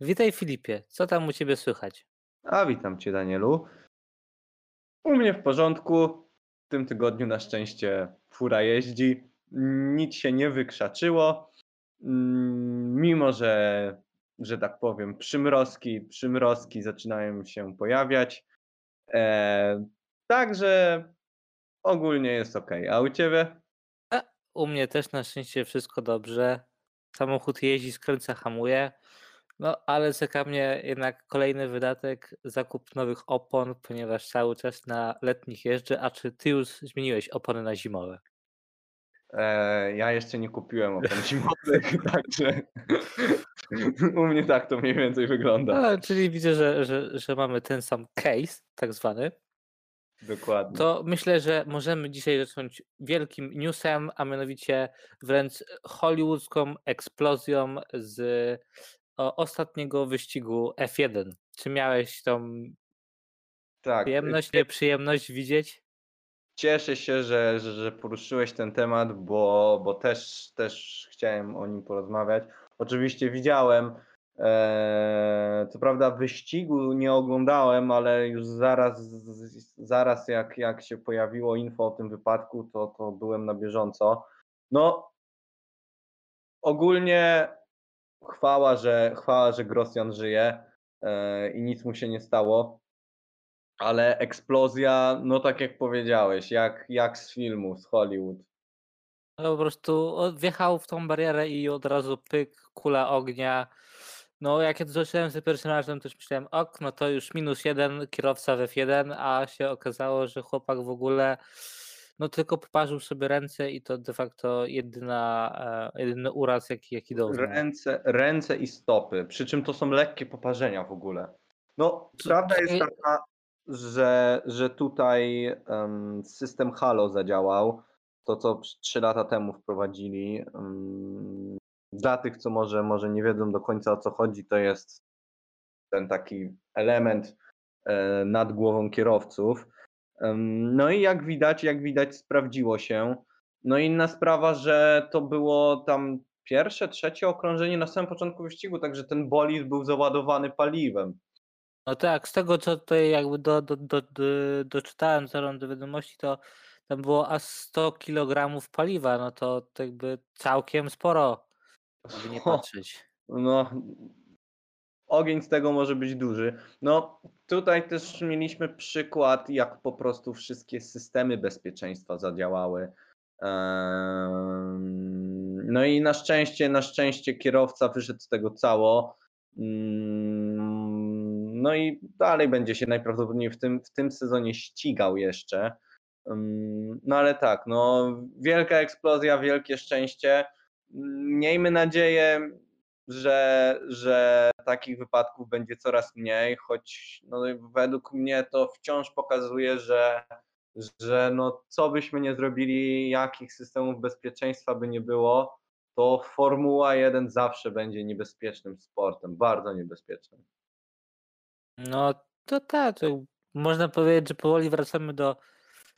Witaj Filipie, co tam u ciebie słychać? A witam cię, Danielu. U mnie w porządku. W tym tygodniu na szczęście fura jeździ. Nic się nie wykrzaczyło. Mm, Mimo, że, że tak powiem, przymrozki, przymrozki zaczynają się pojawiać. E, także ogólnie jest ok. A u ciebie? A, u mnie też na szczęście wszystko dobrze. Samochód jeździ, skręca, hamuje. No, ale czeka mnie jednak kolejny wydatek, zakup nowych opon, ponieważ cały czas na letnich jeżdżę. A czy ty już zmieniłeś opony na zimowe? E, ja jeszcze nie kupiłem opon zimowych, także u mnie tak to mniej więcej wygląda. A, czyli widzę, że, że, że mamy ten sam case, tak zwany. Dokładnie. To myślę, że możemy dzisiaj zacząć wielkim newsem, a mianowicie wręcz hollywoodzką eksplozją z ostatniego wyścigu F1. Czy miałeś tą Tak. przyjemność, nieprzyjemność widzieć? Cieszę się, że, że, że poruszyłeś ten temat, bo, bo też, też chciałem o nim porozmawiać. Oczywiście widziałem, e, co prawda wyścigu nie oglądałem, ale już zaraz, zaraz jak, jak się pojawiło info o tym wypadku, to, to byłem na bieżąco. No, ogólnie chwała, że, chwała, że Grosjan żyje e, i nic mu się nie stało. Ale eksplozja, no tak jak powiedziałeś, jak, jak z filmu, z Hollywood. No po prostu wjechał w tą barierę i od razu pyk, kula ognia. No jak ja to zacząłem z pierwszym razem, to już myślałem, ok, no to już minus jeden kierowca w F1, a się okazało, że chłopak w ogóle no tylko poparzył sobie ręce i to de facto jedyna, e, jedyny uraz, jaki, jaki doznał. Ręce, ręce i stopy, przy czym to są lekkie poparzenia w ogóle. No, prawda jest je- taka, że, że tutaj em, system Halo zadziałał. To, co trzy lata temu wprowadzili. em, Dla tych, co może, może nie wiedzą do końca o co chodzi, to jest ten taki element e, nad głową kierowców. No i jak widać, jak widać, sprawdziło się. No i inna sprawa, że to było tam pierwsze, trzecie okrążenie na samym początku wyścigu, także ten bolid był załadowany paliwem. No tak, z tego co tutaj jakby do, do, do, do, doczytałem zaraz do wiadomości, to tam było aż 100 kg paliwa, no to, jakby całkiem sporo, żeby nie patrzeć. No, ogień z tego może być duży. No, tutaj też mieliśmy przykład, jak po prostu wszystkie systemy bezpieczeństwa zadziałały. Em, No i na szczęście, na szczęście kierowca wyszedł z tego cało. Mm, No i dalej będzie się najprawdopodobniej w tym, w tym sezonie ścigał jeszcze. Ym, No ale tak, no wielka eksplozja, wielkie szczęście. Miejmy nadzieję, że, że takich wypadków będzie coraz mniej, choć no, według mnie to wciąż pokazuje, że, że no, co byśmy nie zrobili, jakich systemów bezpieczeństwa by nie było, to Formuła 1 zawsze będzie niebezpiecznym sportem, bardzo niebezpiecznym. No to tak, to można powiedzieć, że powoli wracamy do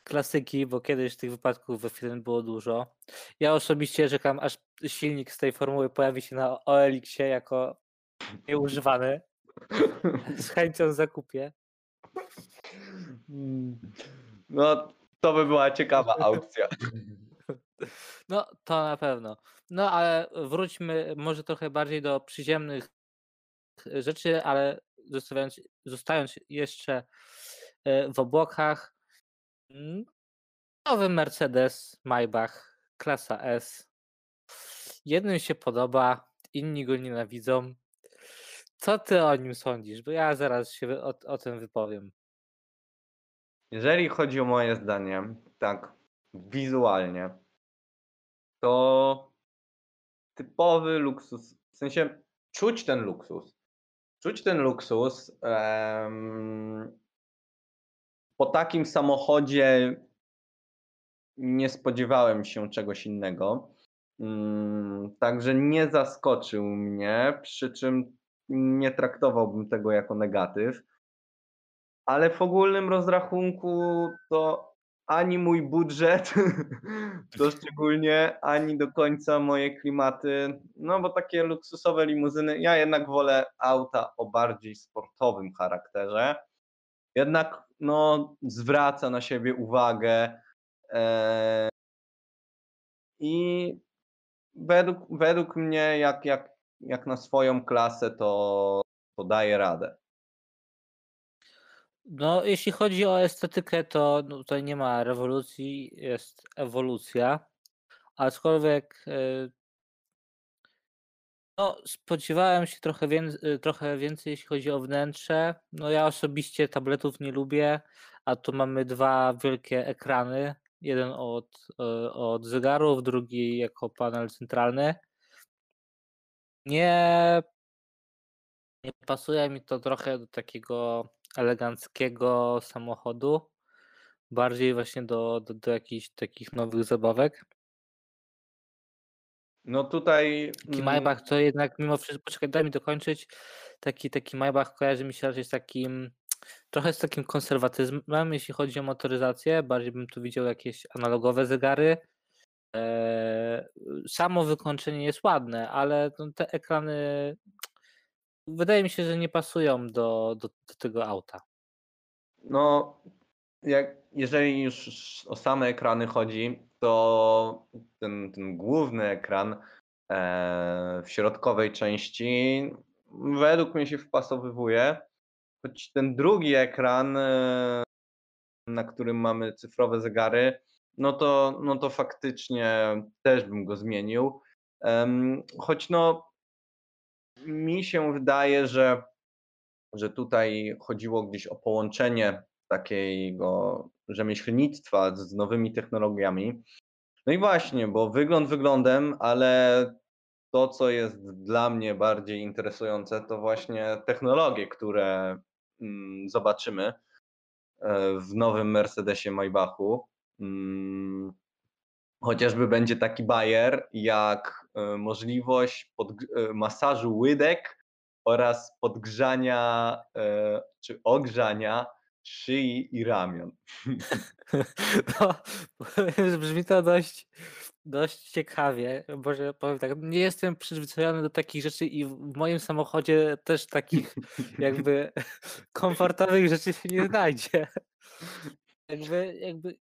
klasyki, bo kiedyś tych wypadków w F1 było dużo. Ja osobiście czekam, aż silnik z tej formuły pojawi się na OLX-ie jako nieużywany. Z chęcią zakupię. No, to by była ciekawa aukcja. No, to na pewno. No, ale wróćmy może trochę bardziej do przyziemnych rzeczy, ale zostawiając, zostając jeszcze e, w obłokach. Mm, Nowy Mercedes Maybach, klasa S. Jednym się podoba, inni go nienawidzą. Co ty o nim sądzisz? Bo ja zaraz się o, o tym wypowiem. Jeżeli chodzi o moje zdanie, tak, wizualnie, to typowy luksus, w sensie czuć ten luksus. Czuć ten luksus. em, po takim samochodzie nie spodziewałem się czegoś innego. Mm, Także nie zaskoczył mnie, przy czym nie traktowałbym tego jako negatyw. Ale w ogólnym rozrachunku to ani mój budżet, to szczególnie, ani do końca moje klimaty. No bo takie luksusowe limuzyny, ja jednak wolę auta o bardziej sportowym charakterze. Jednak no, zwraca na siebie uwagę. E, I według, według mnie, jak, jak, jak na swoją klasę, to, to daje radę. No, jeśli chodzi o estetykę, to no, tutaj nie ma rewolucji, jest ewolucja. Aczkolwiek y, no, spodziewałem się trochę, wię- trochę więcej, jeśli chodzi o wnętrze. No, ja osobiście tabletów nie lubię, a tu mamy dwa wielkie ekrany. Jeden od, y, od zegarów, drugi jako panel centralny. Nie, nie pasuje mi to trochę do takiego eleganckiego samochodu, bardziej właśnie do, do, do jakichś takich nowych zabawek. No tutaj. Taki mm, Maybach to jednak mimo wszystko, poczekaj, daj mi dokończyć. Taki, taki Maybach kojarzy mi się raczej z takim, trochę z takim konserwatyzmem, jeśli chodzi o motoryzację. Bardziej bym tu widział jakieś analogowe zegary. Eee, samo wykończenie jest ładne, ale no, te ekrany wydaje mi się, że nie pasują do, do, do tego auta. No, jak, jeżeli już o same ekrany chodzi, to ten, ten główny ekran e, w środkowej części według mnie się wpasowywuje, choć ten drugi ekran, e, na którym mamy cyfrowe zegary, no to, no to faktycznie też bym go zmienił. Em, choć no, mi się wydaje, że, że tutaj chodziło gdzieś o połączenie takiego rzemieślnictwa z nowymi technologiami. No i właśnie, bo wygląd wyglądem, ale to, co jest dla mnie bardziej interesujące, to właśnie technologie, które mm, zobaczymy e, w nowym Mercedesie Maybachu. Mm, Chociażby będzie taki bajer jak e, możliwość e, masażu łydek oraz podgrzania czy ogrzania szyi i ramion. No, brzmi to dość, dość ciekawie. Boże, powiem tak, nie jestem przyzwyczajony do takich rzeczy i w moim samochodzie też takich jakby komfortowych rzeczy się nie znajdzie. Jakby, jakby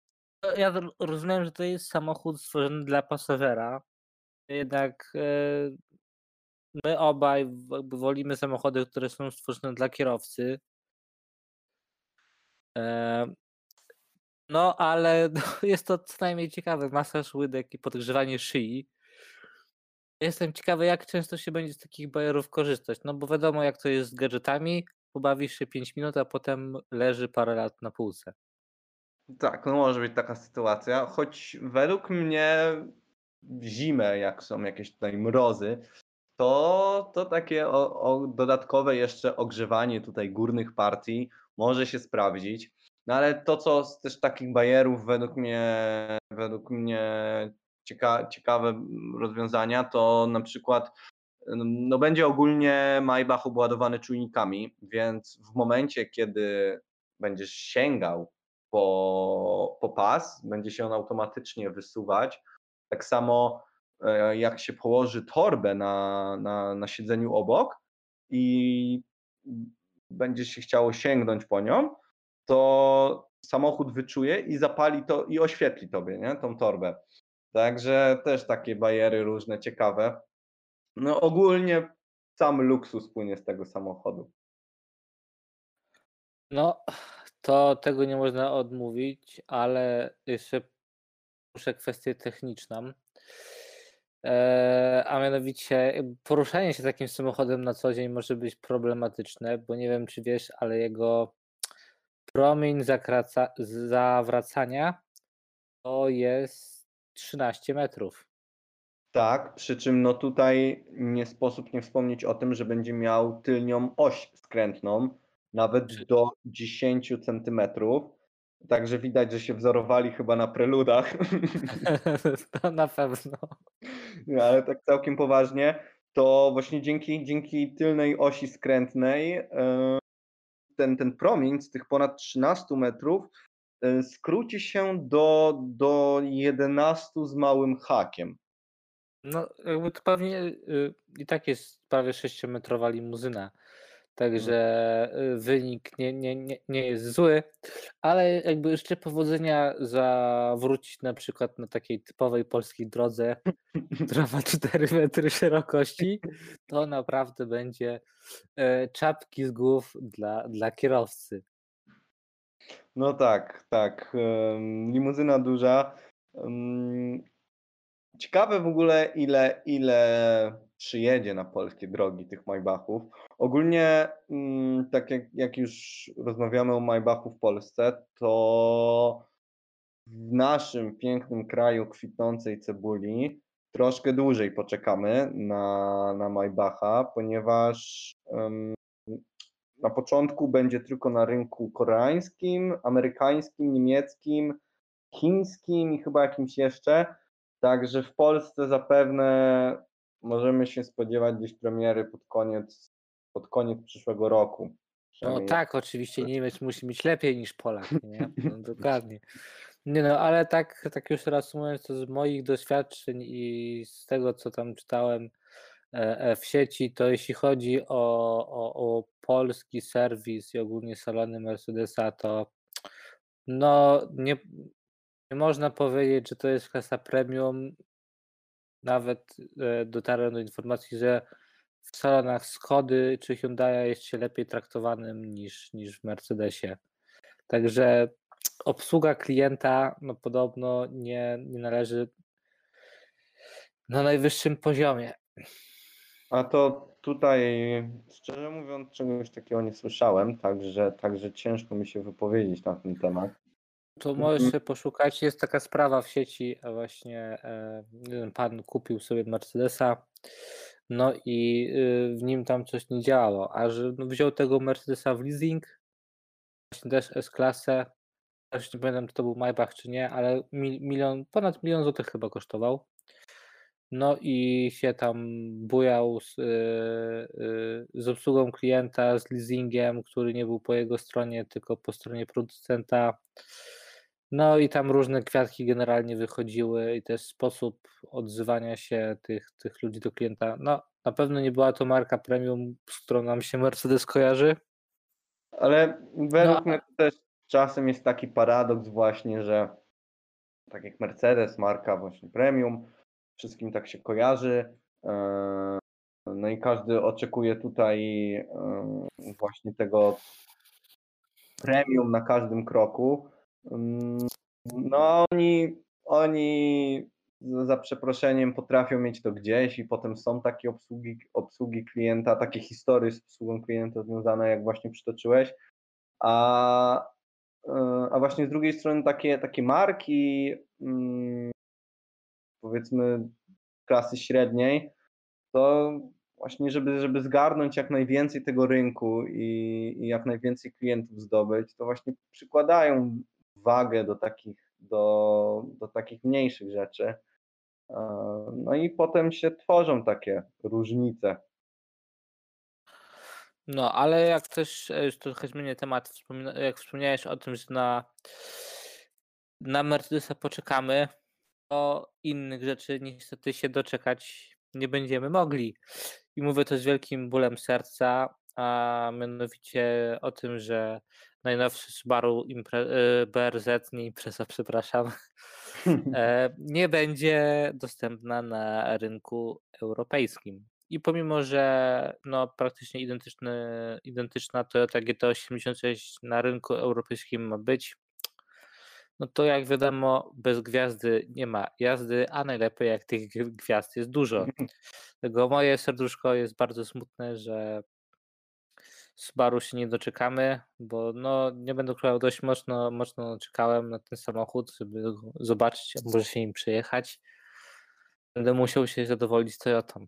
no, ja ro- rozumiem, że to jest samochód stworzony dla pasażera. Jednak e, my obaj wolimy samochody, które są stworzone dla kierowcy. E, No, ale no, jest to co najmniej ciekawe. Masaż łydek i podgrzewanie szyi. Jestem ciekawy, jak często się będzie z takich bajerów korzystać. No bo wiadomo, jak to jest z gadżetami. Pobawisz się 5 minut, a potem leży parę lat na półce. Tak, no może być taka sytuacja, choć według mnie w zimę, jak są jakieś tutaj mrozy, to, to takie o, o dodatkowe jeszcze ogrzewanie tutaj górnych partii może się sprawdzić. No ale to, co z też takich bajerów według mnie, według mnie cieka, ciekawe rozwiązania, to na przykład no będzie ogólnie Maybach obładowany czujnikami, więc w momencie, kiedy będziesz sięgał po, po pas, będzie się on automatycznie wysuwać. Tak samo e, jak się położy torbę na, na, na siedzeniu obok i będzie się chciało sięgnąć po nią, to samochód wyczuje i zapali to i oświetli tobie, nie, tą torbę. Także też takie bajery różne, ciekawe. No ogólnie sam luksus płynie z tego samochodu. No, to tego nie można odmówić, ale jeszcze muszę kwestię techniczną. Eee, a mianowicie poruszanie się takim samochodem na co dzień może być problematyczne, bo nie wiem, czy wiesz, ale jego promień zakraca, zawracania to jest 13 metrów. Tak, przy czym no tutaj nie sposób nie wspomnieć o tym, że będzie miał tylnią oś skrętną, nawet do 10 centymetrów. Także widać, że się wzorowali chyba na preludach. to na pewno. Ale tak całkiem poważnie, to właśnie dzięki, dzięki tylnej osi skrętnej e, ten, ten promień z tych ponad 13 metrów y, skróci się do, do 11 z małym hakiem. No, jakby to pewnie y, i tak jest prawie 6-metrowa limuzyna. Także y, wynik nie, nie, nie, nie jest zły, ale jakby jeszcze powodzenia zawrócić na przykład na takiej typowej polskiej drodze, która ma 4 metry szerokości, to naprawdę będzie e, czapki z głów dla, dla kierowcy. No tak, tak. Limuzyna duża. Ciekawe w ogóle, ile, ile przyjedzie na polskie drogi tych Maybachów. Ogólnie, mm, tak jak, jak już rozmawiamy o Maybachu w Polsce, to w naszym pięknym kraju kwitnącej cebuli troszkę dłużej poczekamy na, na Maybacha, ponieważ em, na początku będzie tylko na rynku koreańskim, amerykańskim, niemieckim, chińskim i chyba jakimś jeszcze. Także w Polsce zapewne możemy się spodziewać gdzieś premiery pod koniec, pod koniec przyszłego roku. No tak, oczywiście Niemiec musi mieć lepiej niż Polak, nie? No, dokładnie. Nie no, ale tak, tak już reasumując to z moich doświadczeń i z tego, co tam czytałem e, e, w sieci, to jeśli chodzi o, o, o polski serwis i ogólnie salony Mercedesa, to no nie, nie można powiedzieć, że to jest klasa premium. Nawet e, dotarłem do informacji, że w salonach Skody czy Hyundai jest się lepiej traktowanym niż, niż w Mercedesie. Także obsługa klienta no podobno nie, nie należy na najwyższym poziomie. A to tutaj, szczerze mówiąc, czegoś takiego nie słyszałem, także, także ciężko mi się wypowiedzieć na ten temat. To możesz sobie poszukać. Jest taka sprawa w sieci, a właśnie e, jeden pan kupił sobie Mercedesa, no i y, w nim tam coś nie działało, a że no, wziął tego Mercedesa w leasing, właśnie też S-klasę, też nie pamiętam, czy to był Maybach, czy nie, ale mil, milion, ponad milion złotych chyba kosztował. No i się tam bujał z, y, y, z obsługą klienta, z leasingiem, który nie był po jego stronie, tylko po stronie producenta. No i tam różne kwiatki generalnie wychodziły i też sposób odzywania się tych, tych ludzi do klienta. No, na pewno nie była to marka premium, z którą nam się Mercedes kojarzy. Ale według No, mnie też czasem jest taki paradoks właśnie, że tak jak Mercedes, marka właśnie premium, wszystkim tak się kojarzy. e, No i każdy oczekuje tutaj e, właśnie tego premium na każdym kroku. Mm, No oni, oni za przeproszeniem potrafią mieć to gdzieś i potem są takie obsługi, obsługi klienta, takie historie z obsługą klienta związane, jak właśnie przytoczyłeś. A, e, a właśnie z drugiej strony takie, takie marki, mm, powiedzmy klasy średniej, to właśnie żeby, żeby zgarnąć jak najwięcej tego rynku i, i jak najwięcej klientów zdobyć, to właśnie przykładają wagę do takich, do, do takich mniejszych rzeczy. E, No i potem się tworzą takie różnice. No, ale jak też, e, już trochę zmienię temat, jak wspomniałeś o tym, że na, na Mercedesa poczekamy, to innych rzeczy niestety się doczekać nie będziemy mogli. I mówię to z wielkim bólem serca, a mianowicie o tym, że najnowszy Subaru Impre, e, BRZ, nie Impreza, przepraszam, e, nie będzie dostępna na rynku europejskim. I pomimo, że no, praktycznie identyczny, identyczna Toyota GT86 na rynku europejskim ma być, no to jak wiadomo, bez gwiazdy nie ma jazdy, a najlepiej jak tych gwi- gwiazd jest dużo. Dlatego moje serduszko jest bardzo smutne, że Subaru się nie doczekamy, bo no nie będę ukrywał, dość mocno, mocno czekałem na ten samochód, żeby zobaczyć, może się im przejechać. Będę musiał się zadowolić Toyotą.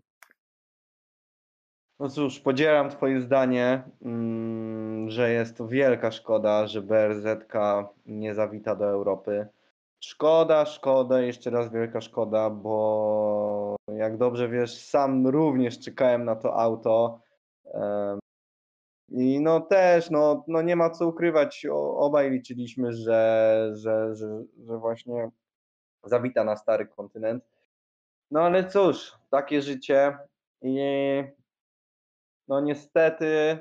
No cóż, podzielam Twoje zdanie, mm, że jest to wielka szkoda, że BRZ nie zawita do Europy. Szkoda, szkoda, jeszcze raz wielka szkoda, bo jak dobrze wiesz, sam również czekałem na to auto. I no też, no, no nie ma co ukrywać, o, obaj liczyliśmy, że, że, że, że właśnie zawita na stary kontynent. No ale cóż, takie życie i no niestety,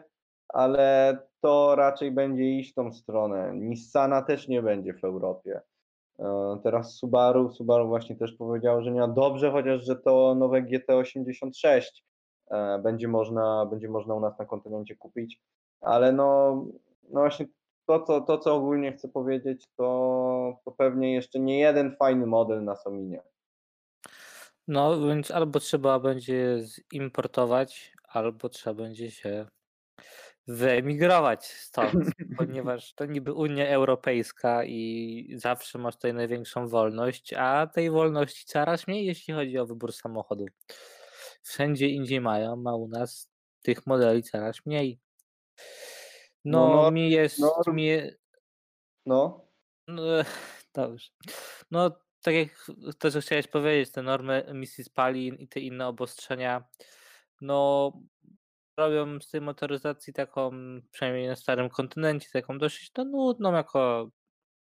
ale to raczej będzie iść tą stronę. Nissana też nie będzie w Europie. E, Teraz Subaru, Subaru właśnie też powiedział, że nie ma dobrze, chociaż że to nowe GT86 e, będzie można, będzie można u nas na kontynencie kupić, ale no, no właśnie to co, to, co ogólnie chcę powiedzieć, to, to pewnie jeszcze nie jeden fajny model nas ominie. No, więc albo trzeba będzie zimportować, albo trzeba będzie się wyemigrować stąd, ponieważ to niby Unia Europejska i zawsze masz tutaj największą wolność, a tej wolności coraz mniej, jeśli chodzi o wybór samochodu. Wszędzie indziej mają, a u nas tych modeli coraz mniej. No, No, no, mi jest, no, mi, No, no, dobrze. No, tak jak to, że chciałeś powiedzieć, te normy emisji spalin i te inne obostrzenia, no robią z tej motoryzacji taką, przynajmniej na starym kontynencie, taką dosyć no, nudną, jako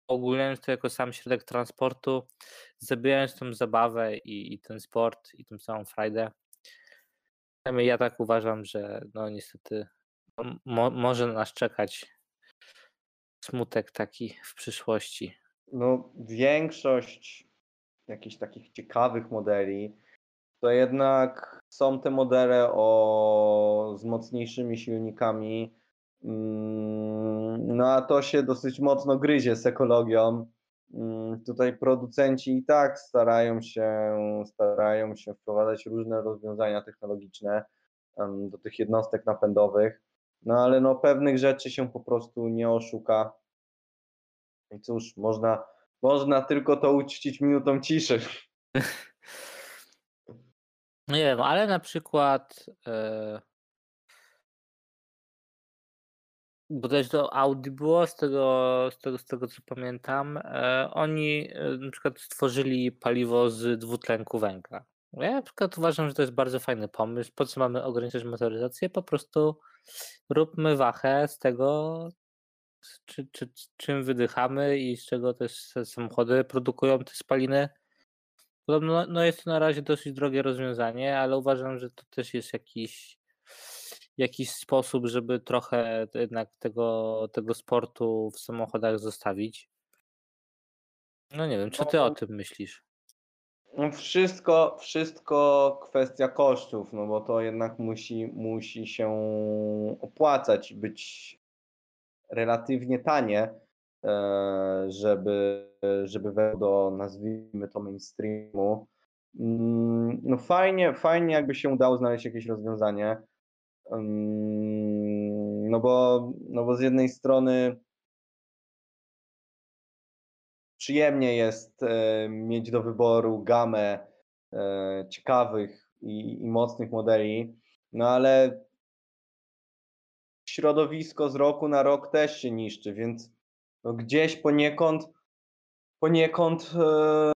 ogólnie to jako sam środek transportu, zabijając tą zabawę i, i ten sport i tą samą frajdę. Ja tak uważam, że no niestety no, mo, może nas czekać smutek taki w przyszłości. no większość jakichś takich ciekawych modeli to jednak są te modele o, z mocniejszymi silnikami. Mm, No a to się dosyć mocno gryzie z ekologią. Mm, Tutaj producenci i tak starają się, starają się wprowadzać różne rozwiązania technologiczne do tych jednostek napędowych. No ale no pewnych rzeczy się po prostu nie oszuka. I cóż, można, można tylko to uczcić minutą ciszy. Nie wiem, ale na przykład e, bodajże to Audi było, z tego, z tego, z tego co pamiętam, e, oni e, na przykład stworzyli paliwo z dwutlenku węgla. Ja na przykład uważam, że to jest bardzo fajny pomysł. Po co mamy ograniczać motoryzację? Po prostu róbmy wachę z tego, czy, czy, czym wydychamy i z czego też te samochody produkują te spaliny. Podobno no jest to na razie dosyć drogie rozwiązanie, ale uważam, że to też jest jakiś, jakiś sposób, żeby trochę jednak tego, tego sportu w samochodach zostawić. No nie wiem, co ty o tym myślisz? No Wszystko, wszystko kwestia kosztów, no bo to jednak musi, musi się opłacać być relatywnie tanie, e, żeby, żeby wejść do, nazwijmy to, mainstreamu. Mm, No fajnie, fajnie jakby się udało znaleźć jakieś rozwiązanie, no bo, no bo z jednej strony przyjemnie jest e, mieć do wyboru gamę e, ciekawych i, i mocnych modeli, no ale środowisko z roku na rok też się niszczy, więc no gdzieś poniekąd, poniekąd e,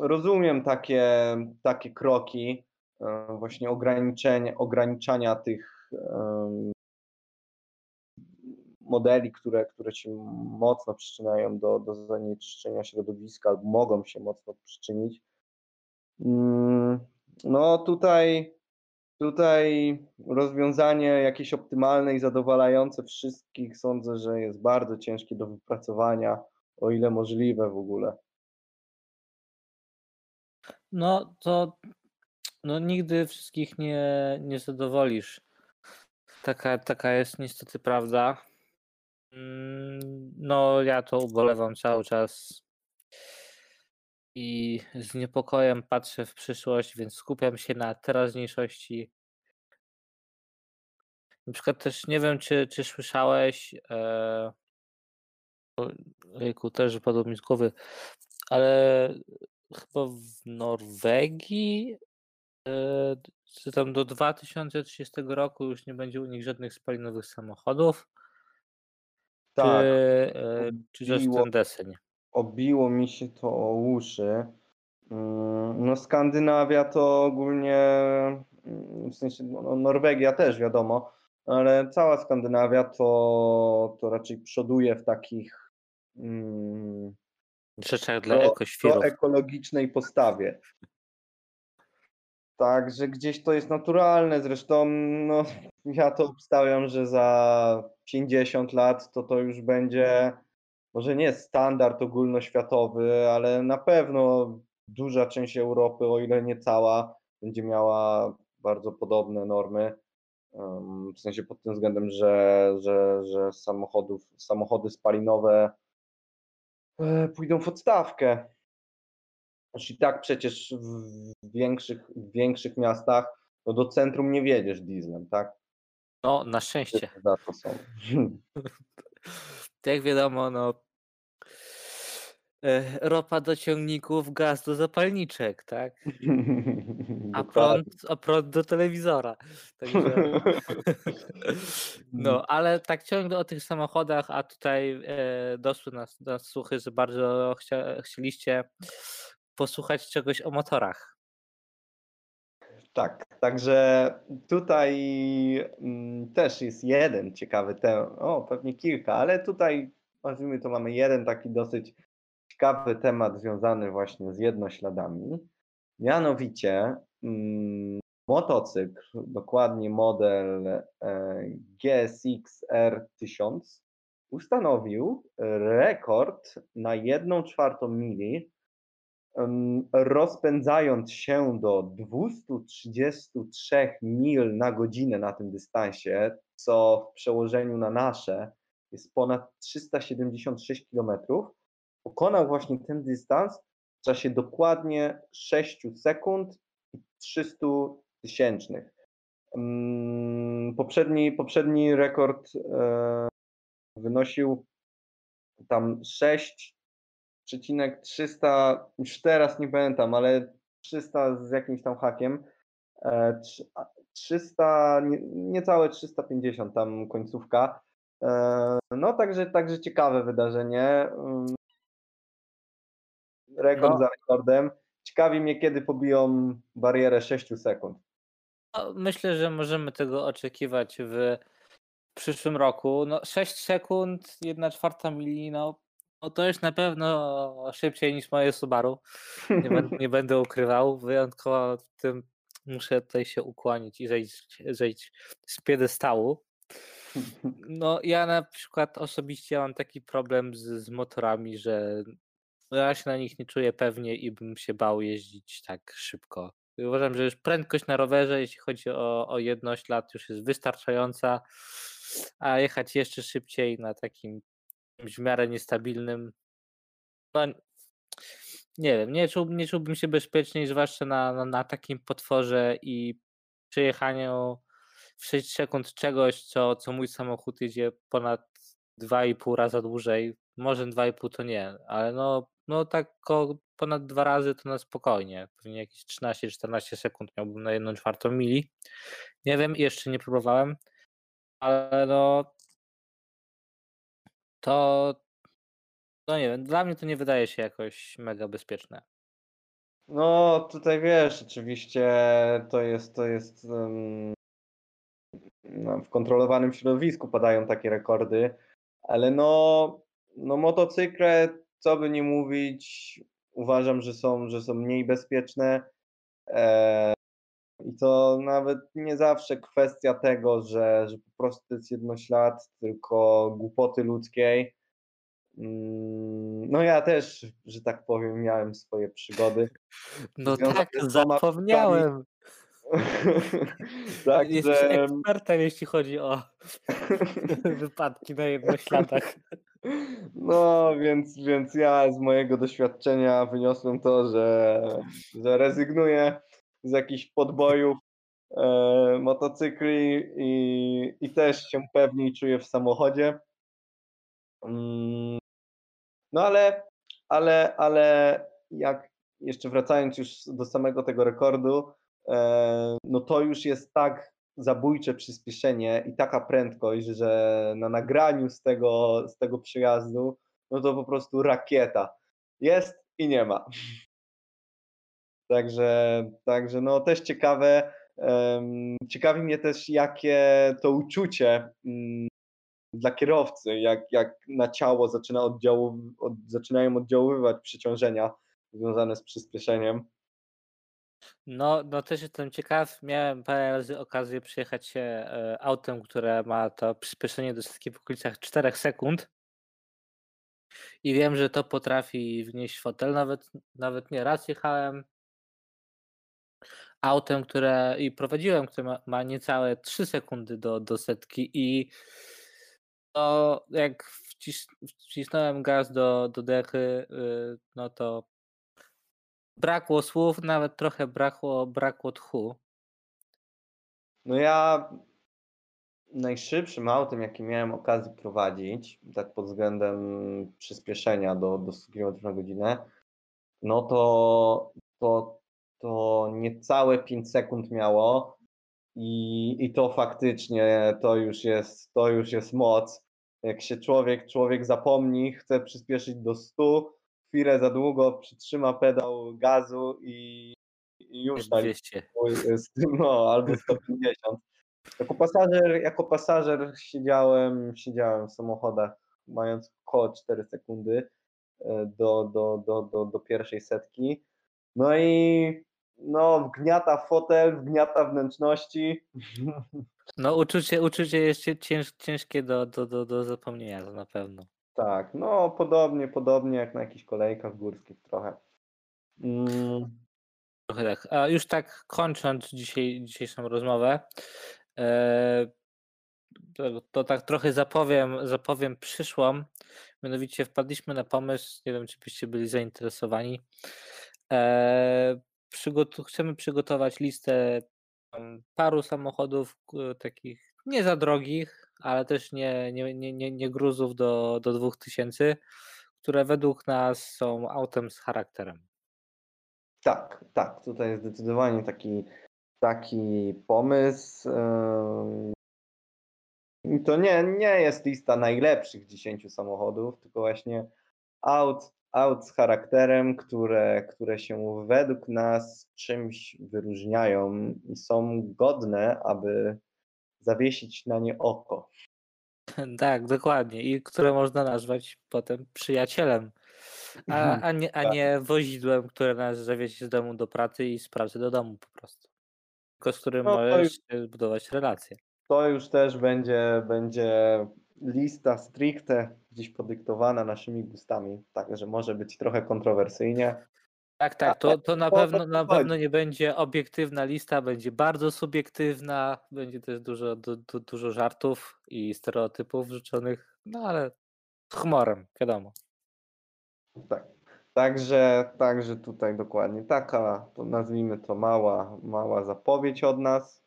rozumiem takie, takie kroki właśnie ograniczenia, ograniczania tych modeli, które, które się mocno przyczyniają do, do zanieczyszczenia środowiska albo mogą się mocno przyczynić. Mm, No tutaj, tutaj rozwiązanie jakieś optymalne i zadowalające wszystkich sądzę, że jest bardzo ciężkie do wypracowania, o ile możliwe w ogóle. No to no, nigdy wszystkich nie, nie zadowolisz. Taka, taka jest niestety prawda. Mm, No, ja to ubolewam cały czas i z niepokojem patrzę w przyszłość, więc skupiam się na teraźniejszości. Na przykład też nie wiem, czy, czy słyszałeś, e, też wypadło mi z głowy, ale chyba w Norwegii e, czy tam do 2030 roku już nie będzie u nich żadnych spalinowych samochodów. Czy, Tak, e, czy też obiło- ten deseń? obiło mi się to o uszy. Mm, No Skandynawia to ogólnie, mm, w sensie no, Norwegia też wiadomo, ale cała Skandynawia to, to raczej przoduje w takich mm, Rzeczach dla ekoświrów. ekologicznej postawie. Także gdzieś to jest naturalne. Zresztą no, ja to obstawiam, że za 50 lat to to już będzie może nie standard ogólnoświatowy, ale na pewno duża część Europy, o ile nie cała, będzie miała bardzo podobne normy. W sensie pod tym względem, że, że, że samochodów, samochody spalinowe e, pójdą w odstawkę. Już i tak przecież w większych, w większych miastach no do centrum nie wiedziesz dieslem, tak? No, na szczęście. Za to są. Jak wiadomo, no. e, Ropa do ciągników, gaz do zapalniczek, tak? A prąd, a prąd do telewizora. Także, no, ale tak ciągle o tych samochodach, a tutaj e, doszły nas, nas słuchy, że bardzo chcia, chcieliście posłuchać czegoś o motorach. Tak, także tutaj mm, też jest jeden ciekawy temat, o pewnie kilka, ale tutaj nazwijmy to mamy jeden taki dosyć ciekawy temat związany właśnie z jednośladami. Mianowicie mm, motocykl, dokładnie model e, GSX R1000 ustanowił rekord na 1 czwartą mili rozpędzając się do 233 mil na godzinę na tym dystansie, co w przełożeniu na nasze jest ponad 376 km, pokonał właśnie ten dystans w czasie dokładnie 6 sekund i 300 tysięcznych. Poprzedni, poprzedni rekord e, wynosił tam 6 przecinek 300, już teraz nie pamiętam, ale 300 z jakimś tam hakiem. e, trz- a- 300, nie- niecałe 350 tam końcówka. E, No także, także ciekawe wydarzenie. Mm, Rekord No. za rekordem. Ciekawi mnie, kiedy pobiją barierę 6 sekund. No, myślę, że możemy tego oczekiwać w przyszłym roku. No, 6 sekund, 1 czwarta mili, no, no to jest na pewno szybciej niż moje Subaru. Nie, będę, nie będę ukrywał. Wyjątkowo w tym muszę tutaj się ukłonić i zejść, zejść z piedestału. No ja na przykład osobiście mam taki problem z, z motorami, że ja się na nich nie czuję pewnie i bym się bał jeździć tak szybko. Uważam, że już prędkość na rowerze, jeśli chodzi o, o jedność lat, już jest wystarczająca, a jechać jeszcze szybciej na takim w miarę niestabilnym, no, nie wiem, nie, czuł, nie czułbym się bezpieczniej, zwłaszcza na, na, na takim potworze i przejechaniu w 6 sekund czegoś, co, co mój samochód jedzie ponad 2,5 raza dłużej. Może 2,5 to nie, ale no, no tak ponad dwa razy to na spokojnie. Pewnie jakieś 13-14 sekund miałbym na 1 czwartą mili. Nie wiem, jeszcze nie próbowałem, ale no to no nie wiem, dla mnie to nie wydaje się jakoś mega bezpieczne. No tutaj wiesz, oczywiście to jest, to jest no, w kontrolowanym środowisku padają takie rekordy, ale no, no motocykle, co by nie mówić, uważam, że są, że są mniej bezpieczne. E, I to nawet nie zawsze kwestia tego, że, że po prostu to jest jednoślad, tylko głupoty ludzkiej. Mm, No ja też, że tak powiem, miałem swoje przygody. No tak, zapomniałem. Tak, Jesteś Także ekspertem, jeśli chodzi o wypadki na jednośladach. no więc, więc ja z mojego doświadczenia wyniosłem to, że, że rezygnuję z jakichś podbojów e, motocykli i, i też się pewniej czuję w samochodzie. Mm, No ale, ale, ale jak jeszcze wracając już do samego tego rekordu, e, no to już jest tak zabójcze przyspieszenie i taka prędkość, że na nagraniu z tego, z tego przejazdu, no to po prostu rakieta. Jest i nie ma. Także, także no też ciekawe. Ciekawi mnie też, jakie to uczucie mm, dla kierowcy, jak, jak na ciało zaczyna oddziału, od, zaczynają oddziaływać przeciążenia związane z przyspieszeniem. No, no też jestem ciekaw. Miałem parę razy okazję przyjechać się e, autem, które ma to przyspieszenie do setki w okolicach 4 sekund. I wiem, że to potrafi wnieść fotel. Nawet, nawet nie raz jechałem autem, które i prowadziłem, które ma, ma niecałe 3 sekundy do, do setki i to jak wcis, wcisnąłem gaz do, do dechy, y, no to brakło słów, nawet trochę brakło, brakło tchu. No ja najszybszym autem, jaki miałem okazję prowadzić, tak pod względem przyspieszenia do, do 100 km na godzinę, no to, to, to niecałe 5 sekund miało i, i to faktycznie to już jest, to już jest moc. Jak się człowiek, człowiek zapomni, chce przyspieszyć do 100, chwilę za długo przytrzyma pedał gazu i, i już tak 200. z tym, no, albo 150. Jako pasażer, jako pasażer siedziałem, siedziałem w samochodach mając około 4 sekundy e, do, do, do, do, do pierwszej setki. No i no, wgniata fotel, wgniata wnętrzności. No uczucie, uczucie jest cię- cięż, ciężkie do, do, do, do zapomnienia, to na pewno. Tak, no podobnie, podobnie jak na jakichś kolejkach górskich trochę. Mm, Trochę tak. A już tak kończąc dzisiaj, dzisiejszą rozmowę, e, to, to tak trochę zapowiem, zapowiem przyszłą. Mianowicie wpadliśmy na pomysł, nie wiem czy byście byli zainteresowani. E, przygotu- chcemy przygotować listę paru samochodów takich nie za drogich, ale też nie, nie, nie, nie, nie gruzów do, do 2000, które według nas są autem z charakterem. tak, tak, tutaj jest zdecydowanie taki, taki pomysł. to nie, nie jest lista najlepszych 10 samochodów, tylko właśnie aut, aut z charakterem, które, które się według nas czymś wyróżniają i są godne, aby zawiesić na nie oko. Tak, dokładnie. I które można nazwać potem przyjacielem, a, a, nie, a Tak. nie wozidłem, które nas zawiezie z domu do pracy i z pracy do domu po prostu. Tylko z którym No możesz już- zbudować relacje. To już też będzie, będzie lista stricte gdzieś podyktowana naszymi gustami, także może być trochę kontrowersyjnie. Tak, tak, to, to na pewno na pewno nie będzie obiektywna lista, będzie bardzo subiektywna, będzie też dużo, du, du, dużo żartów i stereotypów wrzuconych, no ale z humorem, wiadomo. Tak. Także, także tutaj dokładnie taka, to nazwijmy to mała, mała zapowiedź od nas.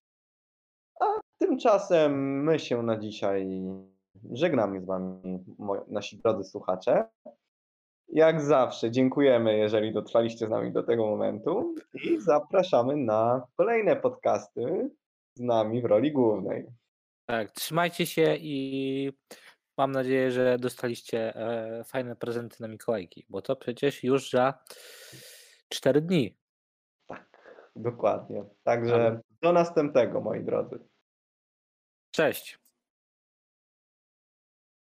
A tymczasem my się na dzisiaj żegnamy z Wami, moi, nasi drodzy słuchacze. Jak zawsze dziękujemy, jeżeli dotrwaliście z nami do tego momentu i zapraszamy na kolejne podcasty z nami w roli głównej. Tak, trzymajcie się i mam nadzieję, że dostaliście e, fajne prezenty na Mikołajki, bo to przecież już za 4 dni. Tak, dokładnie. Także do następnego, moi drodzy. Cześć.